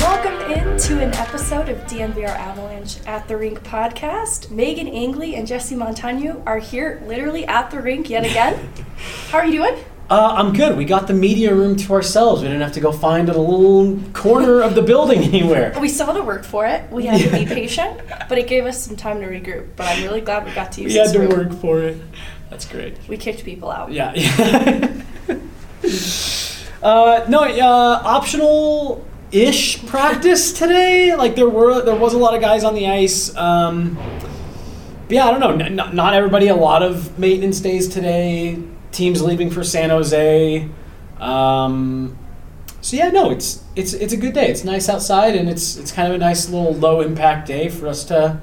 Welcome into an episode of DNVR Avalanche at the Rink podcast. Meghan Angley and Jesse Montano are here literally at the rink yet again. How are you doing? Uh, I'm good. We got the media room to ourselves. We didn't have to go find a little corner of the building anywhere. We still had to work for it. We had to be patient, but it gave us some time to regroup. But I'm really glad we got to use We had this to room. work for it. That's great. We kicked people out. Yeah. uh, no, uh, optional ish practice today. Like there were, there was a lot of guys on the ice. Um, but yeah, I don't know. N- not, not everybody. A lot of maintenance days today. Teams leaving for San Jose. Um, so yeah, no, it's it's it's a good day. It's nice outside, and it's it's kind of a nice little low impact day for us to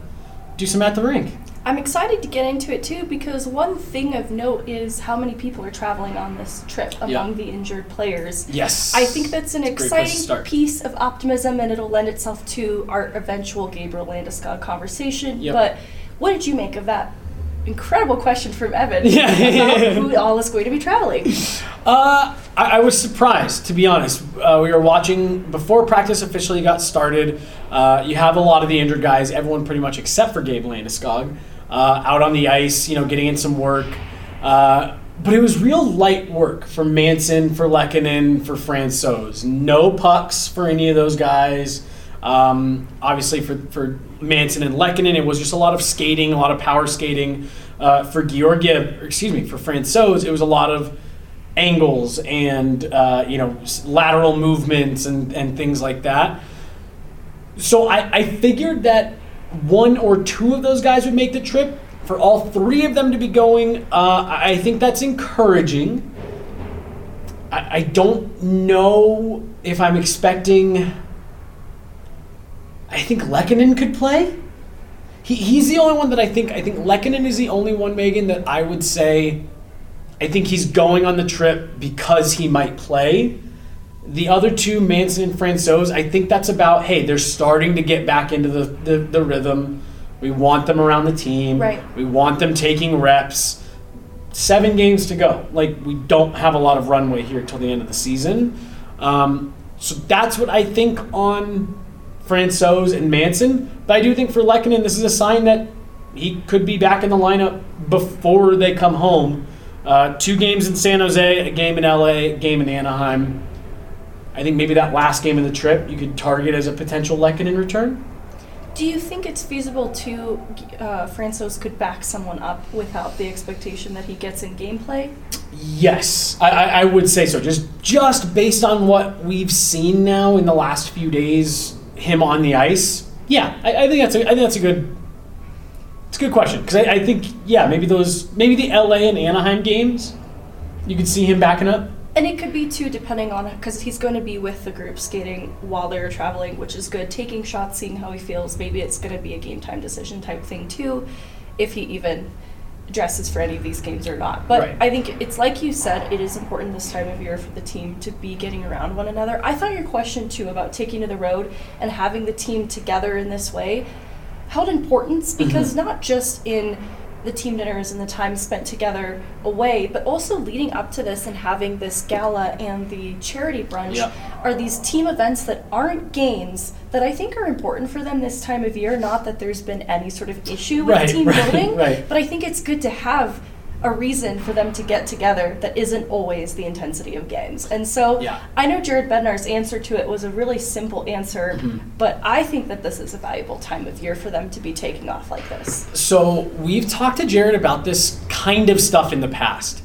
do some at the rink. I'm excited to get into it too because one thing of note is how many people are traveling on this trip among the injured players. Yes, I think that's an It's a great place to exciting piece of optimism and it'll lend itself to our eventual Gabriel Landeskog conversation. Yep. But what did you make of that incredible question from Evan Yeah. about who all is going to be traveling? Uh, I, I was surprised, to be honest. Uh, we were watching before practice officially got started. Uh, you have a lot of the injured guys, everyone pretty much except for Gabe Landeskog, uh, out on the ice, you know, getting in some work. Uh, but it was real light work for Manson, for Lehkonen, for Francouz. No pucks for any of those guys. Um, obviously, for, for Manson and Lehkonen, it was just a lot of skating, a lot of power skating. Uh, for Georgiev, or excuse me, for Francouz, it was a lot of angles and uh, you know lateral movements and, and things like that. So I, I figured that one or two of those guys would make the trip. For all three of them to be going, uh, I think that's encouraging. I, I don't know if I'm expecting. I think Lehkonen could play. He, he's the only one that I think. I think Lehkonen is the only one, Meghan, that I would say. I think he's going on the trip because he might play. The other two, Manson and Francouz, I think that's about, hey, they're starting to get back into the, the, the rhythm. We want them around the team. Right. We want them taking reps. Seven games to go. Like, we don't have a lot of runway here till the end of the season. Um, so that's what I think on Francouz and Manson. But I do think for Lehkonen, this is a sign that he could be back in the lineup before they come home. Uh, two games in San Jose, a game in LA, a game in Anaheim. I think maybe that last game of the trip you could target as a potential Lehkonen return. Do you think it's feasible to uh, Francouz could back someone up without the expectation that he gets in gameplay? Yes, I, I, I would say so. Just just based on what we've seen now in the last few days, him on the ice. Yeah, I, I think that's a, I think that's a good. It's a good question because I, I think yeah maybe those maybe the LA and Anaheim games, you could see him backing up. And it could be too, depending on because he's going to be with the group skating while they're traveling, which is good. Taking shots, seeing how he feels. Maybe it's going to be a game time decision type thing too, if he even dresses for any of these games or not. But Right. I think it's like you said, it is important this time of year for the team to be getting around one another. I thought your question too about taking to the road and having the team together in this way held importance mm-hmm. because not just in the team dinners and the time spent together away, but also leading up to this and having this gala and the charity brunch Yep. are these team events that aren't games that I think are important for them this time of year. Not that there's been any sort of issue with Right, team right, building, right. but I think it's good to have a reason for them to get together that isn't always the intensity of games. And so Yeah. I know Jared Bednar's answer to it was a really simple answer, Mm-hmm. but I think that this is a valuable time of year for them to be taking off like this. So we've talked to Jared about this kind of stuff in the past.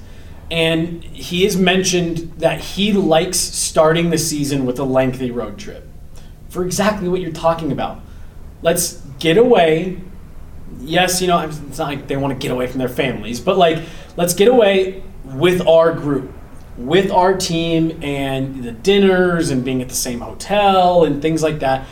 And he has mentioned that he likes starting the season with a lengthy road trip for exactly what you're talking about. Let's get away. Yes, you know, it's not like they want to get away from their families, but like, let's get away with our group, with our team, and the dinners and being at the same hotel and things like that.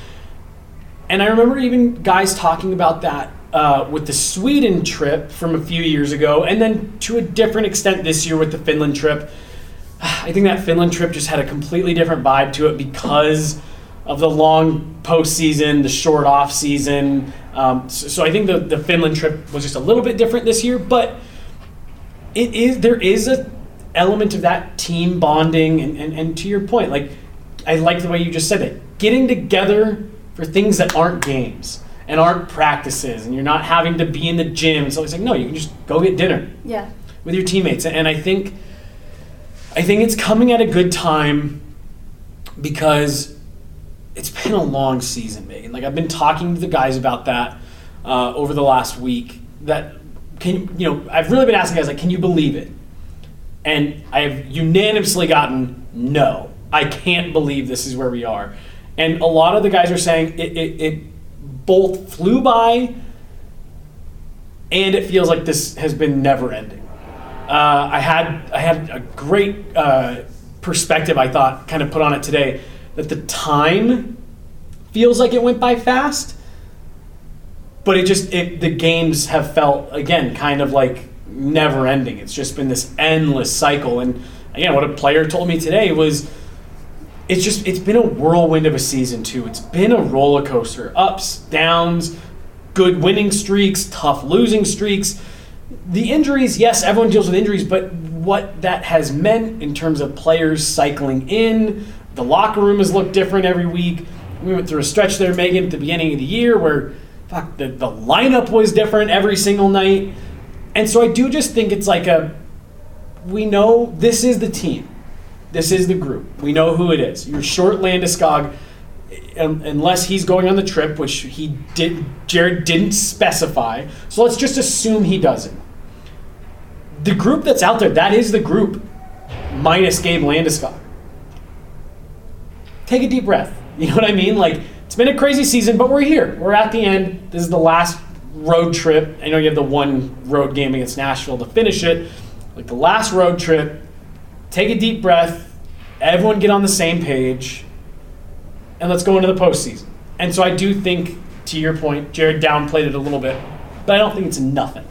And I remember even guys talking about that uh, with the Sweden trip from a few years ago, and then to a different extent this year with the Finland trip. I think that Finland trip just had a completely different vibe to it because of the long postseason, the short off season. Um, so, so I think the, the Finland trip was just a little bit different this year, but it is there is a element of that team bonding, and, and, and to your point, like I like the way you just said it, getting together for things that aren't games and aren't practices, and you're not having to be in the gym. So it's like no, you can just go get dinner Yeah. with your teammates. And I think I think it's coming at a good time because it's been a long season, Meghan. Like I've been talking to the guys about that uh, over the last week. That can you know I've really been asking guys like, can you believe it? And I've unanimously gotten no. I can't believe this is where we are. And a lot of the guys are saying it, it, it both flew by and it feels like this has been never ending. Uh, I had I had a great uh, perspective I thought kind of put on it today that the time feels like it went by fast, but it just it, the games have felt again kind of like never ending. It's just been this endless cycle. And again, what a player told me today was it's just it's been a whirlwind of a season too. It's been a roller coaster, ups, downs, good winning streaks, tough losing streaks. The injuries, yes, everyone deals with injuries, but what that has meant in terms of players cycling in, the locker room has looked different every week. We went through a stretch there, Meghan, at the beginning of the year where fuck the, the lineup was different every single night. And so I do just think it's like a we know this is the team. This is the group. We know who it is. You're short Landeskog, um, unless he's going on the trip, which he did. Jared didn't specify. So let's just assume he doesn't. The group that's out there, that is the group, minus Gabe Landeskog. Take a deep breath. You know what I mean? Like it's been a crazy season, but we're here. We're at the end. This is the last road trip. I know you have the one road game against Nashville to finish it. Like the last road trip, take a deep breath, everyone get on the same page, and let's go into the postseason. And so I do think, to your point, Jared downplayed it a little bit, but I don't think it's nothing.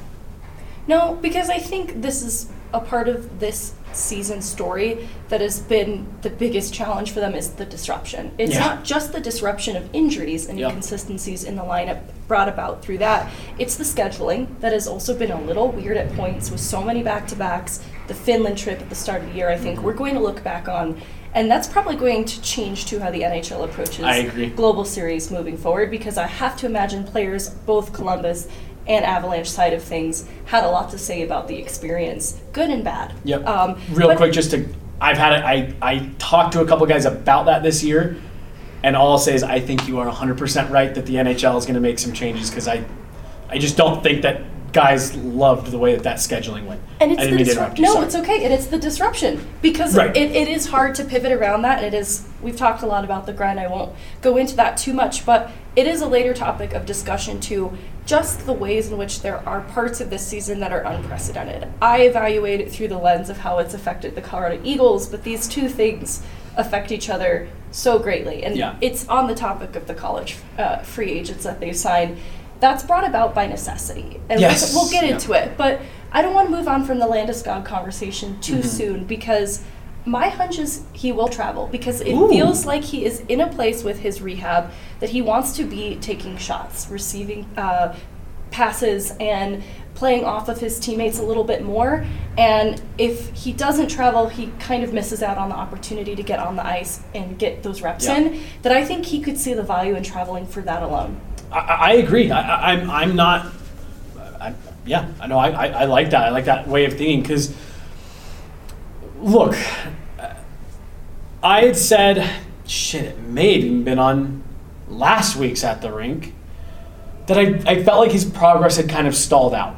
No, because I think this is a part of this season story that has been the biggest challenge for them is the disruption. It's Yeah. not just the disruption of injuries and Yep. inconsistencies in the lineup brought about through that. It's the scheduling that has also been a little weird at points with so many back-to-backs. The Finland trip at the start of the year, I think Mm-hmm. we're going to look back on and that's probably going to change to how the NHL approaches I agree. global series moving forward because I have to imagine players, both Columbus and Avalanche side of things, had a lot to say about the experience, good and bad. Yep. Um, Real quick, just to, I've had it. I I talked to a couple guys about that this year, and all I'll say is I think you are 100 percent right that the NHL is going to make some changes because I, I just don't think that guys loved the way that that scheduling went. And it's the didn't mean to you. no, sorry. it's okay. And it's the disruption because Right. it, it is hard to pivot around that. And it is. We've talked a lot about the grind. I won't go into that too much, but it is a later topic of discussion too. Just the ways in which there are parts of this season that are unprecedented. I evaluate it through the lens of how it's affected the Colorado Eagles, but these two things affect each other so greatly. And Yeah. it's on the topic of the college uh, free agents that they've signed. That's brought about by necessity. And Yes. we'll, we'll get Yeah. into it. But I don't want to move on from the Landeskog conversation too Mm-hmm. soon because my hunch is he will travel because it Ooh. feels like he is in a place with his rehab that he wants to be taking shots, receiving uh, passes, and playing off of his teammates a little bit more. And if he doesn't travel, he kind of misses out on the opportunity to get on the ice and get those reps Yeah. in. That I think he could see the value in traveling for that alone. I, I agree. I, I, I'm I'm not. I, Yeah, I know. I, I, I like that. I like that way of thinking because, look, I had said, shit, it may have even been on last week's at the rink that I, I felt like his progress had kind of stalled out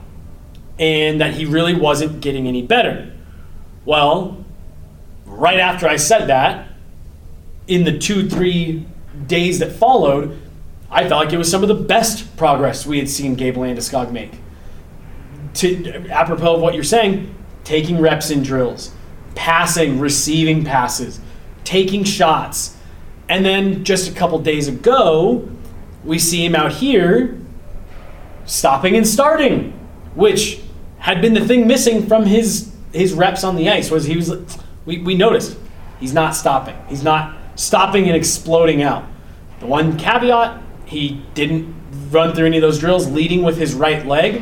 and that he really wasn't getting any better. Well, right after I said that, in the two, three days that followed, I felt like it was some of the best progress we had seen Gabe Landeskog make. To apropos of what you're saying, taking reps in drills, passing, receiving passes, taking shots, and then just a couple days ago, we see him out here stopping and starting, which had been the thing missing from his his reps on the ice. Was he was we, we noticed he's not stopping. He's not stopping and exploding out. The one caveat, he didn't run through any of those drills leading with his right leg,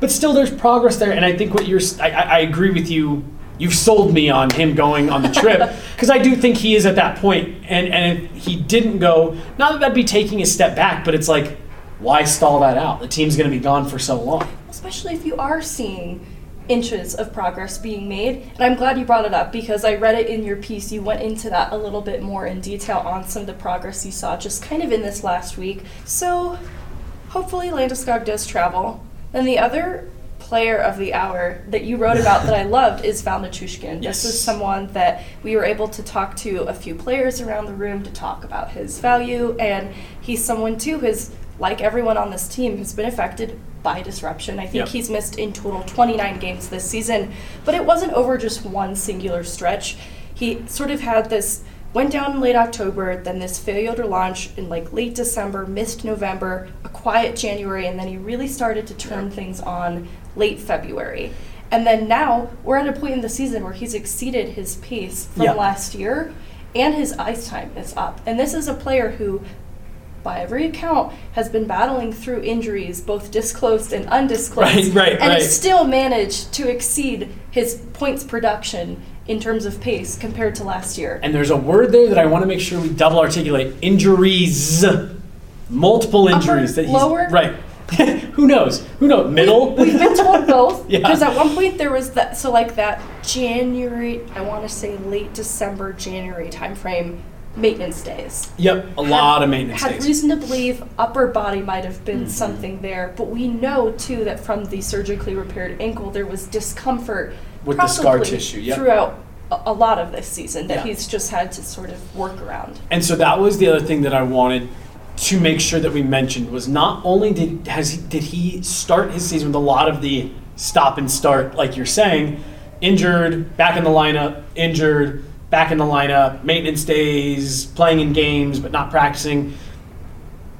but still there's progress there. And I think what you're, I, I agree with you. You've sold me on him going on the trip because I do think he is at that point, and and if he didn't go. Not that that'd be taking a step back, but it's like, why stall that out? The team's going to be gone for so long. Especially if you are seeing inches of progress being made. And I'm glad you brought it up because I read it in your piece. You went into that a little bit more in detail on some of the progress you saw just kind of in this last week. So hopefully Landeskog does travel. And the other player of the hour that you wrote about that I loved is Val Nichushkin. Yes. This is someone that we were able to talk to a few players around the room to talk about his value, and he's someone too who's like everyone on this team who's been affected by disruption. I think Yep. he's missed in total 29 games this season, but it wasn't over just one singular stretch. He sort of had this went down in late October, then this failure to launch in like late December, missed November, a quiet January, and then he really started to turn things on late February. And then now we're at a point in the season where he's exceeded his pace from Yeah. last year and his ice time is up. And this is a player who by every account, has been battling through injuries, both disclosed and undisclosed, Right, right, and right. still managed to exceed his points production in terms of pace compared to last year. And there's a word there that I want to make sure we double articulate: injuries, multiple injuries. that he's lower? right. Who knows? Who knows? Middle. We've been told both Yeah. because at one point there was that so like that January, I want to say late December, January timeframe maintenance days. Yep, a lot of maintenance had days. reason to believe upper body might have been Mm-hmm. something there, but we know too that from the surgically repaired ankle there was discomfort With the scar tissue, yep. throughout a, a lot of this season that Yeah. he's just had to sort of work around. And so that was the other thing that I wanted to make sure that we mentioned was not only did has he, did he start his season with a lot of the stop and start like you're saying, injured, back in the lineup, injured, back in the lineup, maintenance days, playing in games but not practicing.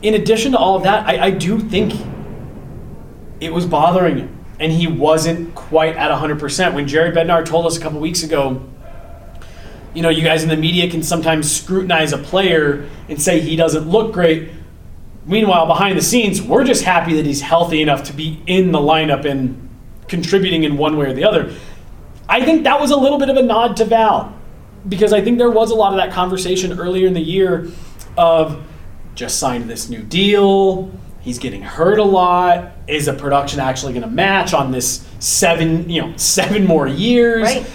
In addition to all of that, I, I do think it was bothering him, and he wasn't quite at 100%. When Jared Bednar told us a couple weeks ago you know, you guys in the media can sometimes scrutinize a player and say he doesn't look great. Meanwhile, behind the scenes, we're just happy that he's healthy enough to be in the lineup and contributing in one way or the other. I think that was a little bit of a nod to Val because I think there was a lot of that conversation earlier in the year of just signed this new deal. He's getting hurt a lot. Is the production actually going to match on this seven, you know, seven more years? Right.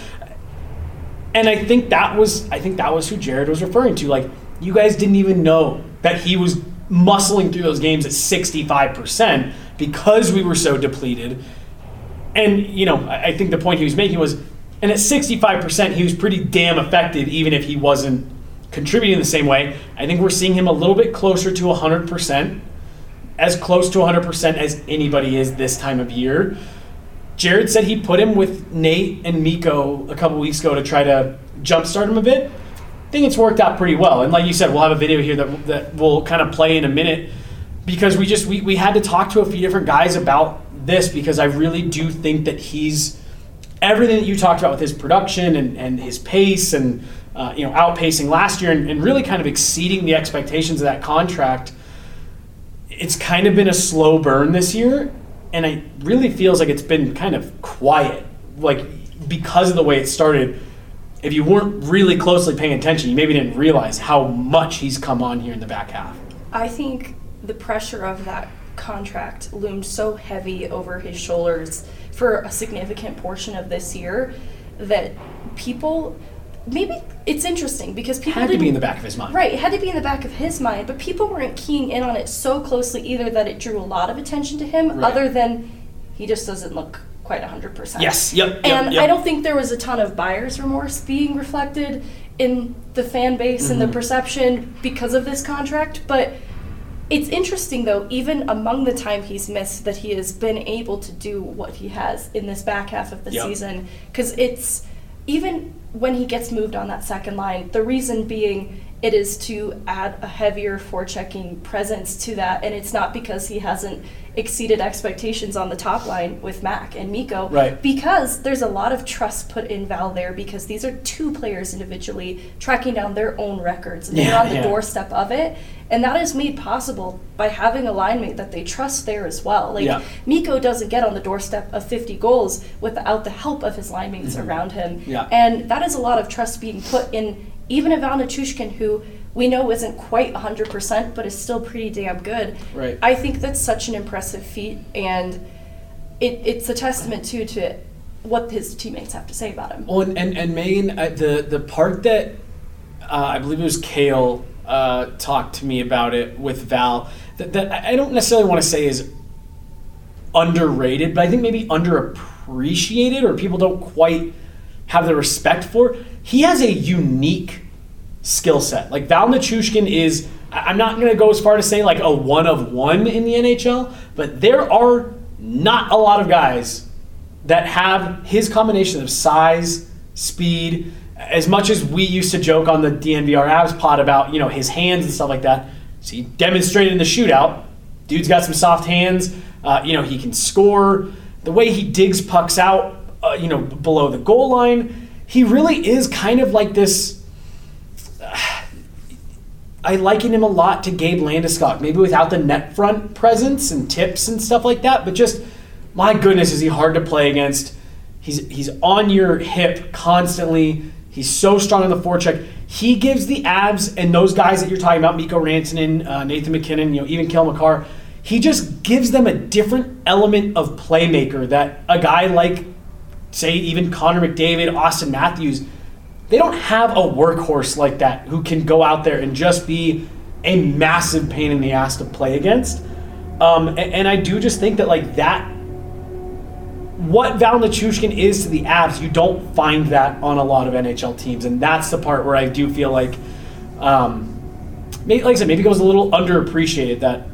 And I think that was I think that was who Jared was referring to. Like you guys didn't even know that he was muscling through those games at 65% because we were so depleted. And you know, I I think the point he was making was and at 65% he was pretty damn effective even if he wasn't contributing the same way. I think we're seeing him a little bit closer to 100%, as close to 100% as anybody is this time of year. Jared said he put him with Nate and Miko a couple weeks ago to try to jumpstart him a bit. I think it's worked out pretty well. And like you said, we'll have a video here that, that we'll kind of play in a minute because we just we, we had to talk to a few different guys about this because I really do think that he's everything that you talked about with his production and, and his pace and uh, you know outpacing last year and, and really kind of exceeding the expectations of that contract it's kind of been a slow burn this year. And it really feels like it's been kind of quiet like because of the way it started. If you weren't really closely paying attention you maybe didn't realize how much he's come on here in the back half. I think the pressure of that contract loomed so heavy over his shoulders for a significant portion of this year that people maybe it's interesting because people Had to be in the back of his mind. Right, it had to be in the back of his mind, but people weren't keying in on it so closely either that it drew a lot of attention to him, Right. other than he just doesn't look quite 100%. Yes, yep, yep, And yep. I don't think there was a ton of buyer's remorse being reflected in the fan base and the Mm-hmm. perception because of this contract, but it's interesting though, even among the time he's missed, that he has been able to do what he has in this back half of the Yep. season. Because it's even when he gets moved on that second line, the reason being it is to add a heavier forechecking presence to that, and it's not because he hasn't exceeded expectations on the top line with Mac and Miko. Right. Because there's a lot of trust put in Val there because these are two players individually tracking down their own records and they're on the yeah. doorstep of it. And that is made possible by having a line mate that they trust there as well. Like Yeah. Miko doesn't get on the doorstep of 50 goals without the help of his line mates around him. Mm-hmm. Yeah. And that is a lot of trust being put in even a Val Nichushkin who we know isn't quite 100% but is still pretty damn good. Right. I think that's such an impressive feat and it, it's a testament too to what his teammates have to say about him. Well, and, and, and Meghan, uh, the, the part that uh, I believe it was Cale uh, talked to me about it with Val, that, that I don't necessarily want to say is underrated, but I think maybe underappreciated or people don't quite have the respect for. He has a unique skill set. Like Val Nichushkin is, I'm not going to go as far to say like a one of one in the NHL, but there are not a lot of guys that have his combination of size, speed, as much as we used to joke on the DNVR Avs pod about, you know, his hands and stuff like that. So he demonstrated in the shootout. Dude's got some soft hands. Uh, you know, he can score. The way he digs pucks out, uh, you know, below the goal line, he really is kind of like this. I liken him a lot to Gabe Landeskog, maybe without the net front presence and tips and stuff like that, but just my goodness, is he hard to play against? He's he's on your hip constantly. He's so strong on the forecheck. He gives the Avs and those guys that you're talking about, Miko Rantanen, uh, Nathan MacKinnon, you know, even Cale Makar. He just gives them a different element of playmaker that a guy like, say, even Connor McDavid, Auston Matthews, they don't have a workhorse like that who can go out there and just be a massive pain in the ass to play against. Um, and, and I do just think that like that, what Val Nichushkin is to the Avs, you don't find that on a lot of NHL teams, and that's the part where I do feel like, um, maybe, like I said, maybe it goes a little underappreciated that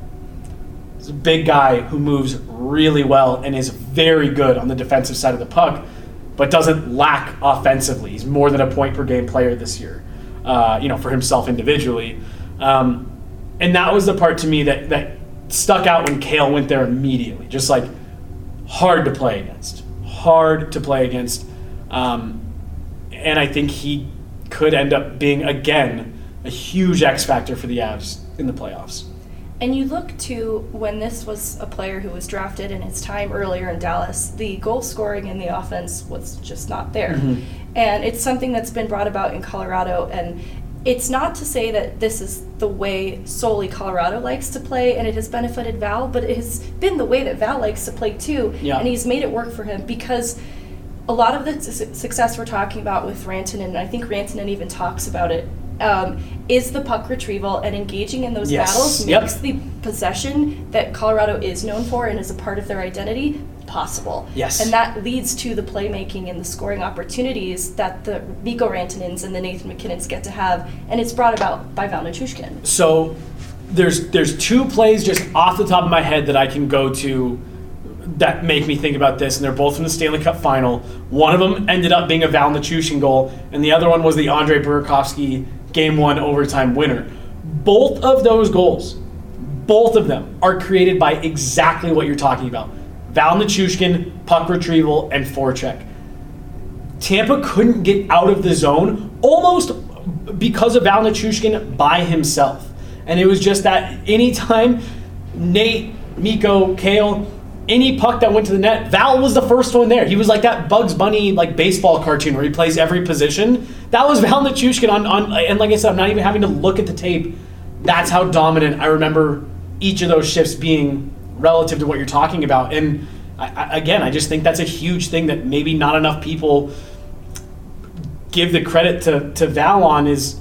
a big guy who moves really well and is very good on the defensive side of the puck, but doesn't lack offensively. He's more than a point per game player this year, uh, you know, for himself individually. Um, and that was the part to me that, that stuck out when Cale went there immediately. Just like hard to play against, hard to play against. Um, and I think he could end up being, again, a huge X factor for the Avs in the playoffs. And you look to when this was a player who was drafted in his time earlier in Dallas, the goal scoring in the offense was just not there. And it's something that's been brought about in Colorado. And it's not to say that this is the way solely Colorado likes to play and it has benefited Val, but it has been the way that Val likes to play too. Yeah. And he's made it work for him because a lot of the su- success we're talking about with Rantanen, and I think Rantanen even talks about it, um, is the puck retrieval and engaging in those Yes. battles Yep. makes the possession that Colorado is known for and is a part of their identity possible. Yes. And that leads to the playmaking and the scoring opportunities that the Miko Rantanens and the Nathan MacKinnons get to have, and it's brought about by Val Nichushkin. So there's there's two plays just off the top of my head that I can go to that make me think about this, and they're both from the Stanley Cup final. One of them ended up being a Val Nichushkin goal, and the other one was the Andre Burakovsky game one overtime winner. Both of those goals, both of them are created by exactly what you're talking about. Val Nichushkin, puck retrieval, and forecheck. Tampa couldn't get out of the zone almost because of Val Nichushkin by himself. And it was just that anytime Nate, Miko, Cale, any puck that went to the net, Val was the first one there. He was like that Bugs Bunny like baseball cartoon where he plays every position. That was Val Nichushkin on, on and like I said, I'm not even having to look at the tape. That's how dominant I remember each of those shifts being relative to what you're talking about. And I, I, again, I just think that's a huge thing that maybe not enough people give the credit to, to Val on is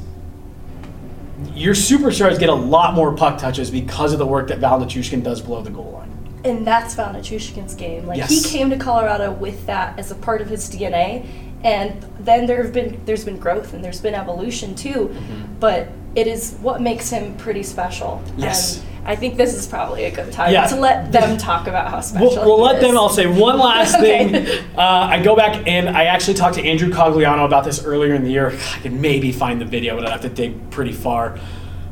your superstars get a lot more puck touches because of the work that Val Nichushkin does below the goal line. And that's Val Nichushkin's game. Like Yes. he came to Colorado with that as a part of his DNA, and then there have been there's been growth and there's been evolution too, but it is what makes him pretty special. Mm-hmm. Yes. And I think this is probably a good time Yeah. to let them talk about how special. We'll, let is. them. I'll say one last Okay. thing. Uh, I go back and I actually talked to Andrew Cogliano about this earlier in the year. I could maybe find the video, but I'd have to dig pretty far.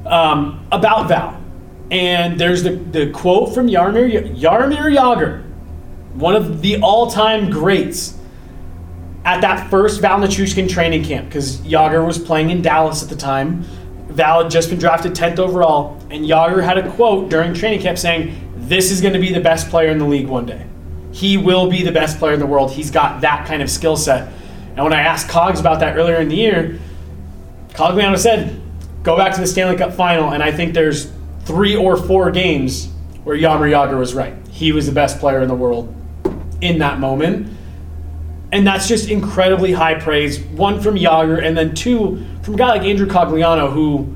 Um, about Val. And there's the, the quote from Jaromir, Jaromir Jagr, one of the all time greats at that first Val Nichushkin training camp, because Jagr was playing in Dallas at the time. Val had just been drafted 10th overall, and Jagr had a quote during training camp saying, This is going to be the best player in the league one day. He will be the best player in the world. He's got that kind of skill set. And when I asked Cogs about that earlier in the year, Cogliano said, Go back to the Stanley Cup final, and I think there's three or four games where Jaromir Jagr was right. He was the best player in the world in that moment. And that's just incredibly high praise. One from Jagr, and then two from a guy like Andrew Cogliano, who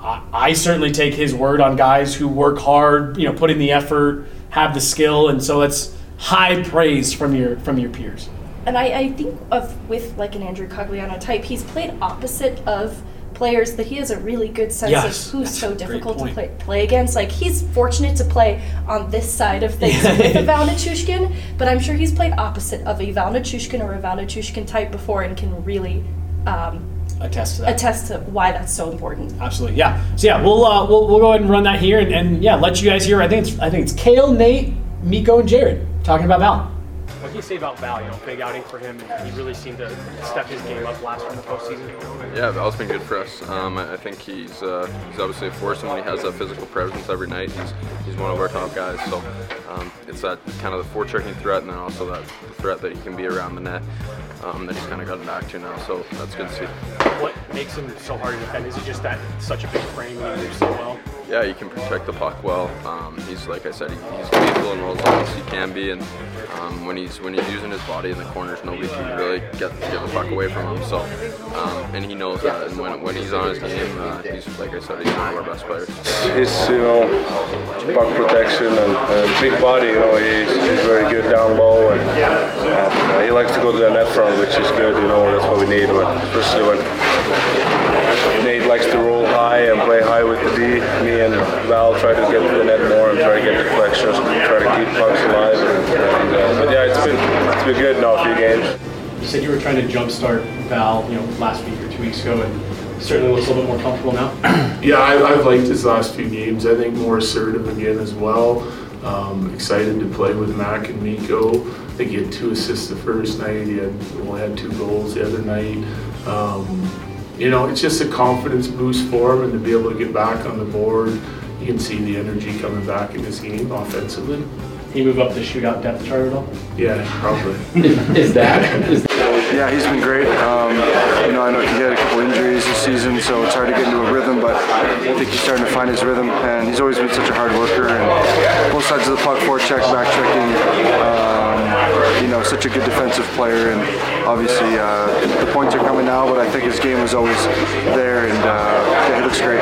I, I certainly take his word on guys who work hard, you know, put in the effort, have the skill, and so it's high praise from your from your peers. And I, I think of with like an Andrew Cogliano type, he's played opposite of players that he has a really good sense Yes, of who's so difficult to play, play against. Like he's fortunate to play on this side of things with a Val Nichushkin, but I'm sure he's played opposite of a Val Nichushkin or a Val Nichushkin type before and can really um, Attest to that. attest to why that's so important. Absolutely, yeah. So yeah, we'll uh, we'll, we'll go ahead and run that here, and, and yeah, let you guys hear. I think it's I think it's Cale, Nate, Miko, and Jared talking about Val. You say about Val? You know, big outing for him. He really seemed to step his game up last in the postseason. Yeah, Val's been good for us. Um, I I think he's uh, he's obviously a force, and when he has that physical presence every night, he's he's one of our top guys. So um, it's that kind of the forechecking threat, and then also that threat that he can be around the net um, that he's kind of gotten back to now. So that's good to see. What makes him so hard to defend? Is it just that such a big frame and he moves so well? Yeah, he can protect the puck well. Um, he's like I said, he, he's lethal and rolls off as he can be, and um, when he's when he's using his body in the corners, nobody can really get get the puck away from him. So, um, and he knows that. And when, when he's on his game, uh, he's like I said, he's one of our best players. his you know puck protection and, and big body. You know he's, he's very good down low and uh, he likes to go to the net front, which is good. You know that's what we need, when, especially when Nate likes to roll high and play high with the D. Me and Val try to get to the net more and try to get deflections, try to keep pucks alive. And, and, uh, but yeah, it's been it's been good now a few games. You said you were trying to jumpstart Val, you know, last week or two weeks ago, and certainly looks a little bit more comfortable now. Yeah, I, I've liked his last few games. I think more assertive again as well. Um, excited to play with Mac and Miko. I think he had two assists the first night. He had only had two goals the other night. Um, you know, it's just a confidence boost for him, and to be able to get back on the board, you can see the energy coming back in his game offensively. Can you move up the shootout depth chart at all? Yeah, probably. Is that? Is Yeah, he's been great. Um, you know, I know he had a couple injuries this season, so it's hard to get into a rhythm, but I think he's starting to find his rhythm, and he's always been such a hard worker, and both sides of the puck, forecheck, back checking, um, you know, such a good defensive player, and obviously uh, the points are coming now, but I think his game was always there, and uh, yeah, he looks great.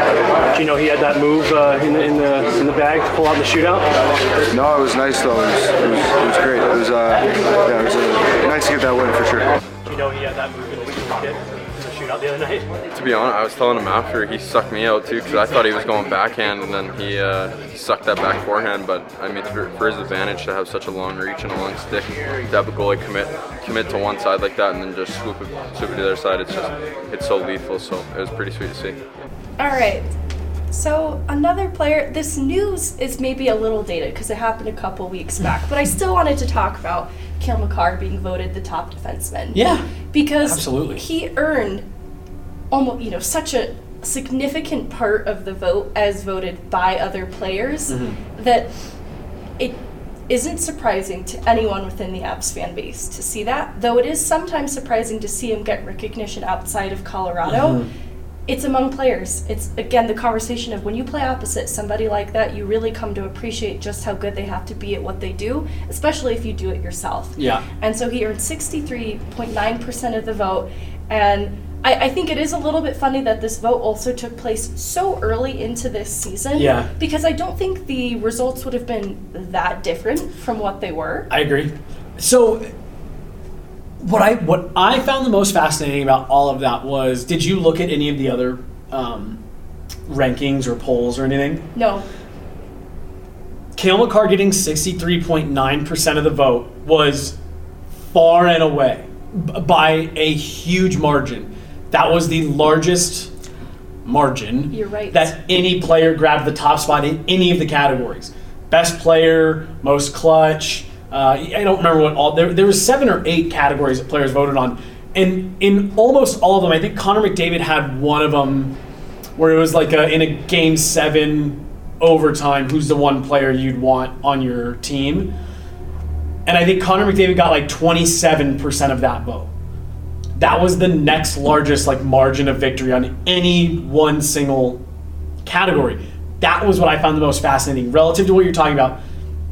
Do you know he had that move uh, in, the, in the in the bag to pull out the shootout? No, it was nice though. It was, it was, it was great. It was, uh, yeah, it was uh, nice to get that win for sure. Do you know he had that move in the toolkit in the other night? To be honest, I was telling him after he sucked me out too because I thought he was going backhand and then he, uh, sucked that back forehand. But I mean, for, for his advantage to have such a long reach and a long stick, to have a goalie commit commit to one side like that and then just swoop it, swoop it to the other side, it's just it's so lethal. So it was pretty sweet to see. All right. So another player. This news is maybe a little dated because it happened a couple weeks back, but I still wanted to talk about Cale Makar being voted the top defenseman. Yeah, because absolutely. he earned almost you know such a significant part of the vote as voted by other players Mm-hmm. that it isn't surprising to anyone within the Avs fan base to see that. Though it is sometimes surprising to see him get recognition outside of Colorado. Mm-hmm. it's among players. It's again the conversation of when you play opposite somebody like that, you really come to appreciate just how good they have to be at what they do, especially if you do it yourself. Yeah. And so he earned 63.9% of the vote. And I, I think it is a little bit funny that this vote also took place so early into this season. Yeah. Because I don't think the results would have been that different from what they were. I agree. So what I what I found the most fascinating about all of that was did you look at any of the other um, rankings or polls or anything? No. Cale Makar getting 63.9% of the vote was far and away b- by a huge margin. That was the largest margin You're right. that any player grabbed the top spot in any of the categories. Best player, most clutch. Uh, I don't remember what all there. There was seven or eight categories that players voted on, and in almost all of them, I think Connor McDavid had one of them where it was like a, in a game seven overtime. Who's the one player you'd want on your team? And I think Connor McDavid got like 27% of that vote. That was the next largest like margin of victory on any one single category. That was what I found the most fascinating relative to what you're talking about.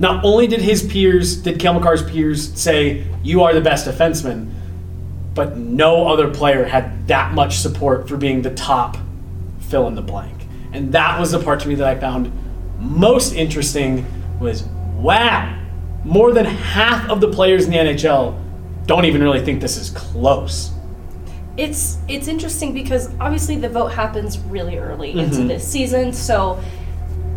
Not only did his peers, did Cale Makar's peers say you are the best defenseman, but no other player had that much support for being the top fill in the blank. And that was the part to me that I found most interesting was wow, more than half of the players in the NHL don't even really think this is close. It's it's interesting because obviously the vote happens really early into Mhm. this season, so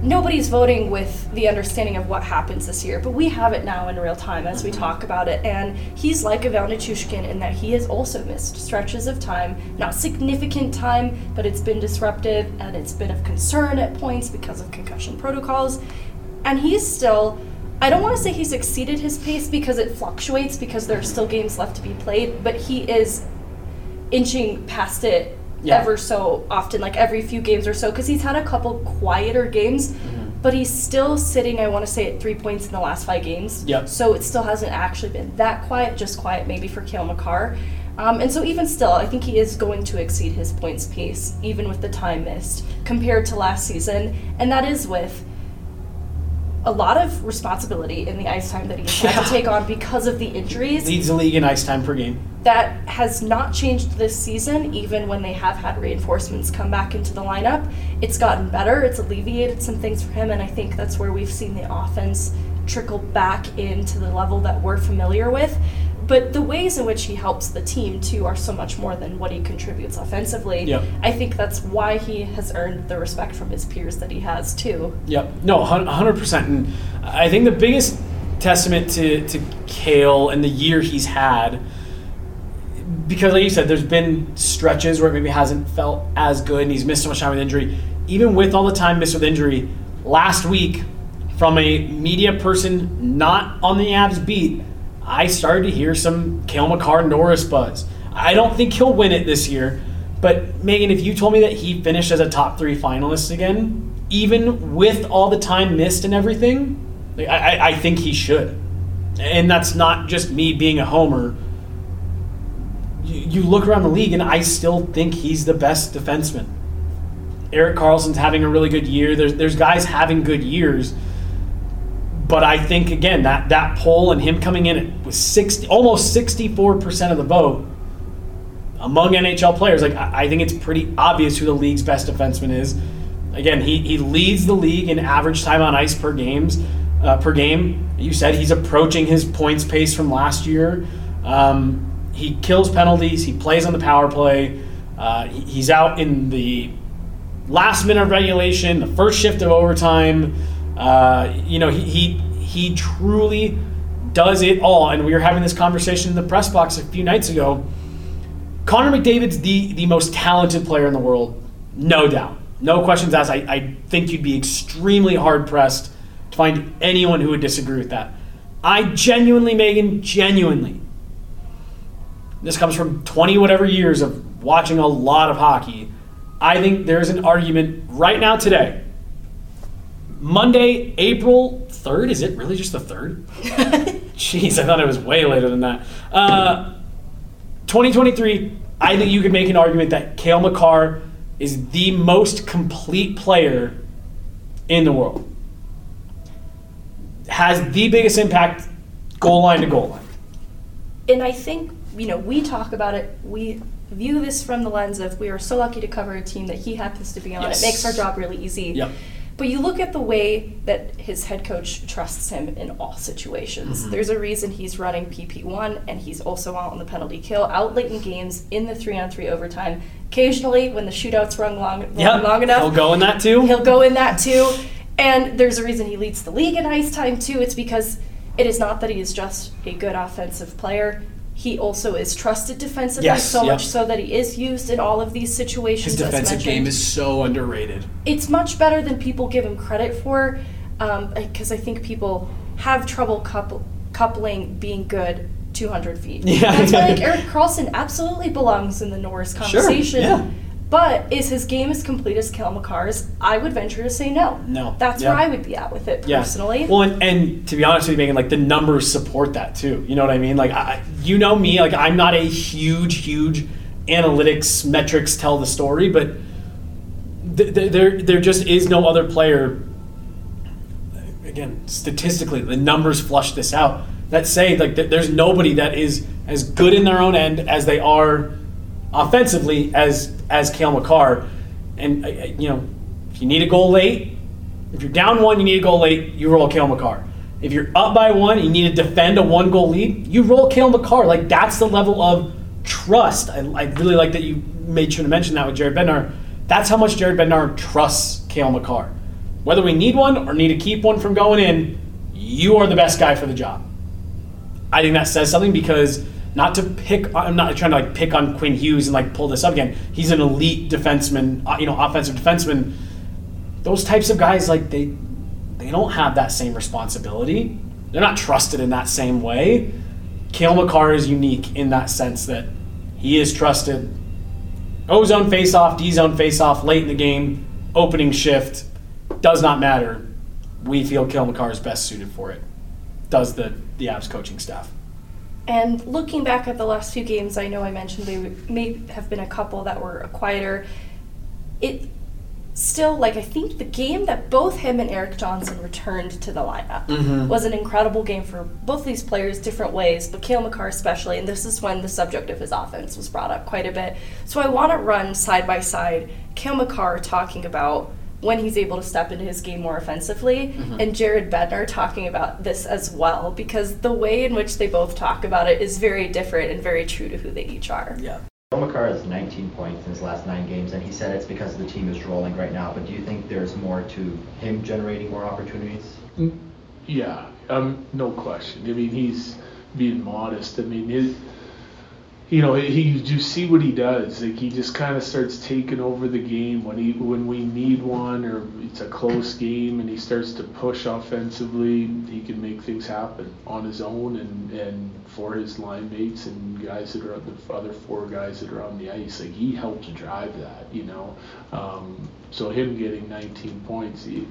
nobody's voting with the understanding of what happens this year. But we have it now in real time as we talk about it, and he's like Ivan Nichushkin in that he has also missed stretches of time, not significant time, but it's been disruptive and it's been of concern at points because of concussion protocols, and he's still. I don't want to say he's exceeded his pace because it fluctuates because there are still games left to be played, but he is inching past it Yeah. ever so often, like every few games or so, because he's had a couple quieter games, Mm-hmm. but he's still sitting, I want to say, at three points in the last five games. Yep. So it still hasn't actually been that quiet, just quiet maybe for Cale Makar. Um, and so even still, I think he is going to exceed his points pace, even with the time missed, compared to last season. And that is with a lot of responsibility in the ice time that he's had Yeah. to take on because of the injuries Leads the league in ice time per game. that has not changed this season, even when they have had reinforcements come back into the lineup. It's gotten better, it's alleviated some things for him, and I think that's where we've seen the offense trickle back into the level that we're familiar with. But the ways in which he helps the team, too, are so much more than what he contributes offensively. Yep. I think that's why he has earned the respect from his peers that he has, too. Yep. No, 100%. And I think the biggest testament to, to Cale and the year he's had, because like you said, there's been stretches where it maybe hasn't felt as good and he's missed so much time with injury. Even with all the time missed with injury, last week, from a media person not on the Avs beat, I started to hear some Cale Makar Norris buzz. I don't think he'll win it this year, but Meghan, if you told me that he finished as a top three finalist again, even with all the time missed and everything, like, I, I- think he should. And that's not just me being a homer. You, you look around the league, and I still think he's the best defenseman. Erik Karlsson's having a really good year. There's there's guys having good years, but I think again that that poll and him coming in with sixty almost sixty four percent of the vote among NHL players, like I, I think it's pretty obvious who the league's best defenseman is. Again, he, he leads the league in average time on ice per games uh, per game. You said he's approaching his points pace from last year. Um, he kills penalties. He plays on the power play. Uh, he- he's out in the last minute of regulation, the first shift of overtime. Uh, you know, he, he he truly does it all. And we were having this conversation in the press box a few nights ago. Connor McDavid's the the most talented player in the world, no doubt, no questions asked. I, I think you'd be extremely hard pressed to find anyone who would disagree with that. I genuinely, Meghan, genuinely. This comes from 20 whatever years of watching a lot of hockey. I think there's an argument right now today. Monday, April 3rd. Is it really just the 3rd? Jeez, I thought it was way later than that. Uh, 2023, I think you could make an argument that Cale Makar is the most complete player in the world. Has the biggest impact goal line to goal line. And I think, you know, we talk about it, we view this from the lens of we are so lucky to cover a team that he happens to be on. Yes. It makes our job really easy. Yep. But you look at the way that his head coach trusts him in all situations. Mm-hmm. There's a reason he's running PP1 and he's also out on the penalty kill, out late in games, in the three on three overtime. Occasionally, when the shootouts run long, run Yep. long enough, He'll go in that too. He'll go in that too. And there's a reason he leads the league in ice time too. It's because it is not that he is just a good offensive player. He also is trusted defensively, Yes, so yep. much so that he is used in all of these situations. His as defensive game is so underrated. It's much better than people give him credit for, um, because I think people have trouble couple, coupling being good 200 feet. Yeah. That's why like Erik Karlsson absolutely belongs in the Norris conversation. yeah. But is his game as complete as Cale Makar's? I would venture to say no. No. That's Yeah. where I would be at with it Yeah. personally. Well, and, and to be honest with you, Meghan, like the numbers support that too. You know what I mean? Like, I, you know me, like I'm not a huge, huge analytics metrics tell the story, but th- th- there, there just is no other player. Again, statistically, the numbers flush this out. That say like th- there's nobody that is as good in their own end as they are offensively as as Cale Makar. And uh, uh, you know, if you need a goal late, if you're down one, you need a goal late, you roll Cale Makar. If you're up by one, you need to defend a one goal lead, you roll Cale Makar. Like that's the level of trust. I, I really like that you made sure to mention that with Jared Bednar. That's how much Jared Bednar trusts Cale Makar. Whether we need one or need to keep one from going in, you are the best guy for the job. I think that says something because not to pick. I'm not trying to like pick on Quinn Hughes and like pull this up again. He's an elite defenseman, uh, you know, offensive defenseman. Those types of guys, like they, they don't have that same responsibility. They're not trusted in that same way. Cale Makar is unique in that sense that he is trusted. O zone face off, D zone face off, late in the game, opening shift, does not matter. We feel Cale Makar is best suited for it. Does the the Avs coaching staff? And looking back at the last few games, I know I mentioned they may have been a couple that were quieter. It still, like, I think the game that both him and Erik Johnson returned to the lineup Mm-hmm. was an incredible game for both these players, different ways, but Cale Makar especially. And this is when the subject of his offense was brought up quite a bit. So I want to run side by side Cale Makar talking about when he's able to step into his game more offensively, and Jared Bednar talking about this as well, because the way in which they both talk about it is very different and very true to who they each are. Yeah. Joe Makar has 19 points in his last nine games, and he said it's because the team is rolling right now. But do you think there's more to him generating more opportunities? Yeah, um, no question. I mean, he's being modest. I mean, his, you know, he you see what he does. Like he just kind of starts taking over the game when he when we need one or it's a close game, and he starts to push offensively. He can make things happen on his own and and for his line mates and guys that are the other four guys that are on the ice. Like he helps drive that, you know. Um, so him getting 19 points, he,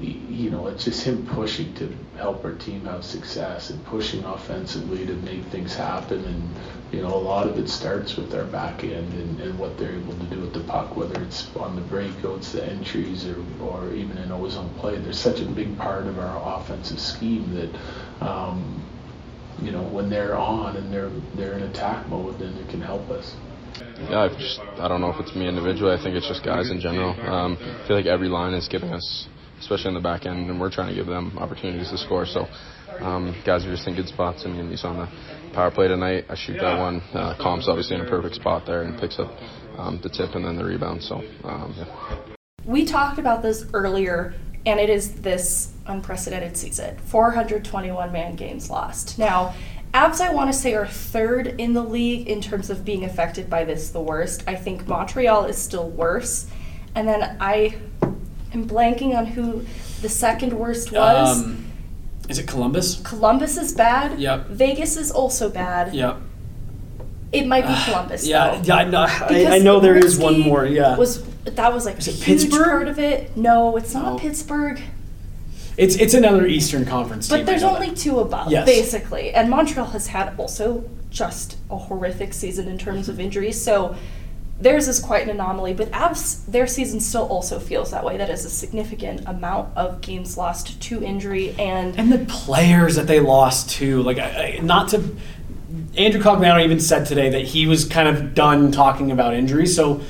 you know, it's just him pushing to help our team have success and pushing offensively to make things happen. And, you know, a lot of it starts with our back end and, and what they're able to do with the puck, whether it's on the breakouts, the entries, or, or even in ozone play. They're such a big part of our offensive scheme that, um, you know, when they're on and they're they're in attack mode, then it can help us. Yeah, I've just, I don't know if it's me individually. I think it's just guys in general. Um, I feel like every line is giving us, especially in the back end, and we're trying to give them opportunities to score. So um, guys are just in good spots. I mean, you saw on the power play tonight, I shoot that one. Uh, Com's obviously in a perfect spot there and picks up um, the tip and then the rebound. So um, yeah. We talked about this earlier, and it is this unprecedented season 421 man games lost. Now, Avs, I want to say, are third in the league in terms of being affected by this the worst. I think Montreal is still worse. And then I am blanking on who the second worst was. Um, is it Columbus? Columbus is bad. Yep. Vegas is also bad. Yep. It might be Columbus. Yeah, though. yeah, I know. I, I know there is one more. Yeah, Was that was like Is a it huge Pittsburgh? part of it? No, it's not No. Pittsburgh. it's it's another Eastern Conference team. But there's only that. two above, Yes. basically. And Montreal has had also just a horrific season in terms of injuries. So theirs is quite an anomaly, but Avs, their season still also feels that way. That is a significant amount of games lost to injury and and the players that they lost to. Like, not to. Andrew Cogliano even said today that he was kind of done talking about injuries. So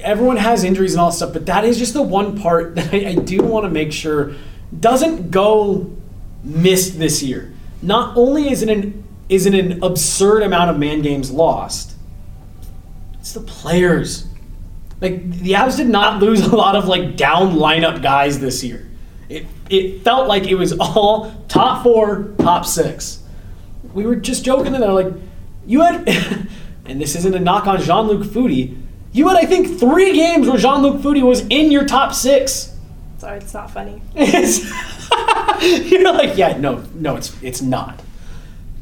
everyone has injuries and all stuff, but that is just the one part that I, I do want to make sure doesn't go missed this year. Not only is it an is it an absurd amount of man games lost, it's the players. Like the Avs did not lose a lot of like down lineup guys this year. It it felt like it was all top four, top six. We were just joking that like you had, and this isn't a knock on Jean Luc Foudy. You had I think three games where Jean Luc Foudy was in your top six. sorry, it's not funny. You're like, yeah, no, no, it's it's not.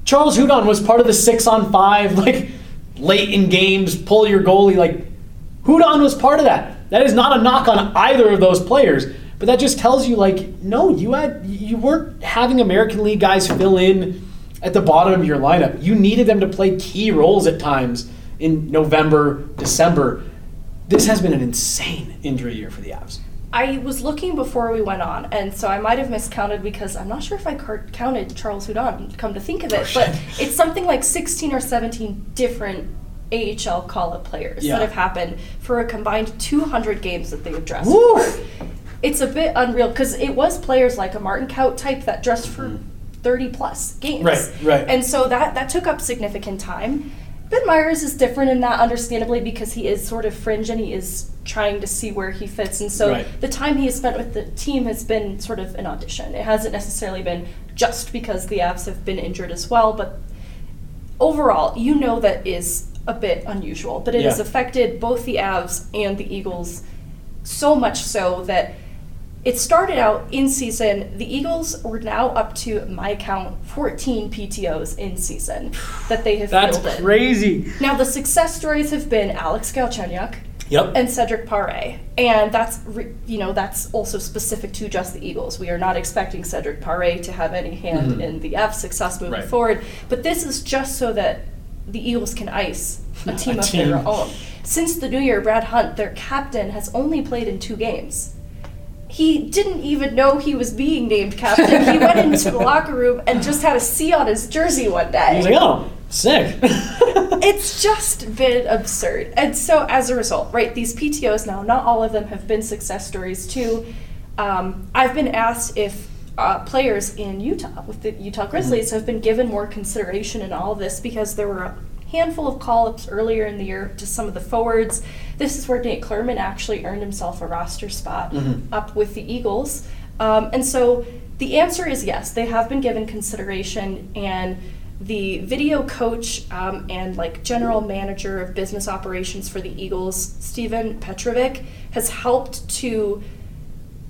Charles Hudon was part of the six on five, like late in games, pull your goalie. Like Hudon was part of that. That is not a knock on either of those players, but that just tells you, like, no, you had you weren't having American League guys fill in at the bottom of your lineup. You needed them to play key roles at times in November, December. This has been an insane injury year for the Avs. I was looking before we went on, and so I might have miscounted because I'm not sure if I counted Charles Hudon, come to think of it, oh, but it's something like 16 or 17 different AHL call up players Yeah. that have happened for a combined 200 games that they've dressed Woo! for. It's a bit unreal because it was players like a Martin Kaut type that dressed for mm. 30 plus games. Right, right. And so that, that took up significant time. Ben Meyers is different in that, understandably, because he is sort of fringe and he is trying to see where he fits. And so Right. the time he has spent with the team has been sort of an audition. It hasn't necessarily been just because the Avs have been injured as well, but overall, you know that is a bit unusual. But it has affected both the Avs and the Eagles so much so that it started out in season. The Eagles were now up to my count 14 PTOs in season that they have That's fielded. crazy. Now the success stories have been Alex Galchenyuk Yep. and Cedric Paré, and that's re- you know that's also specific to just the Eagles. We are not expecting Cedric Paré to have any hand Mhm. in the F success moving Right. forward, but this is just so that the Eagles can ice a team A of team. their own. Since the new year, Brad Hunt, their captain, has only played in two games. He didn't even know he was being named captain. he went into the locker room and just had a C on his jersey one day He was like, oh, sick. it's just been absurd. And so as a result, right, these PTOs now, not all of them have been success stories too. Um, I've been asked if uh, players in Utah with the Utah Grizzlies have been given more consideration in all of this because there were handful of call-ups earlier in the year to some of the forwards. This is where Nate Clurman actually earned himself a roster spot Mhm. up with the Eagles. Um, and so the answer is yes, they have been given consideration, and the video coach um, and like general manager of business operations for the Eagles, Steven Petrovic, has helped to